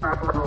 problem.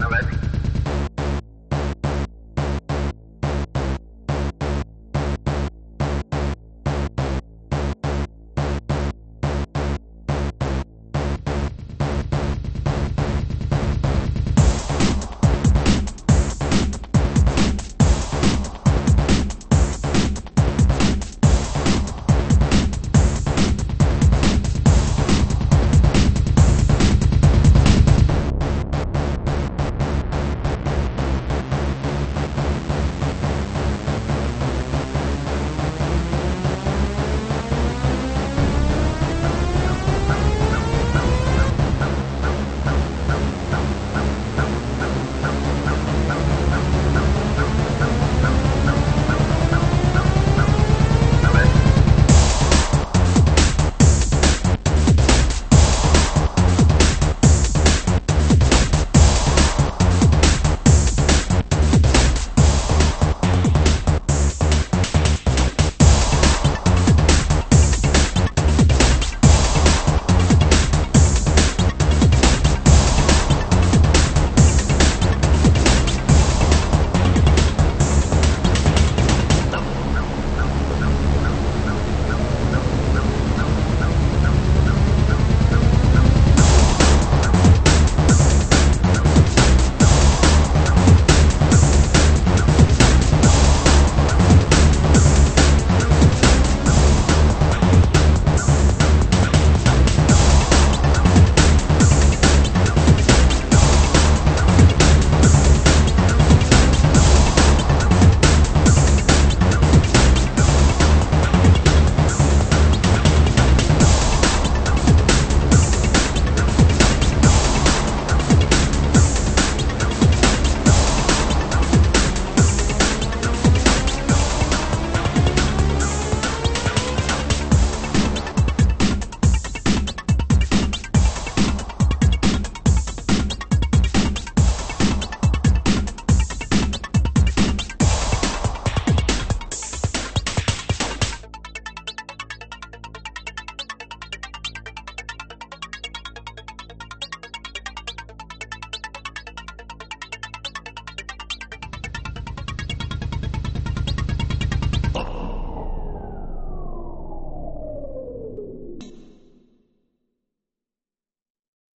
Now that's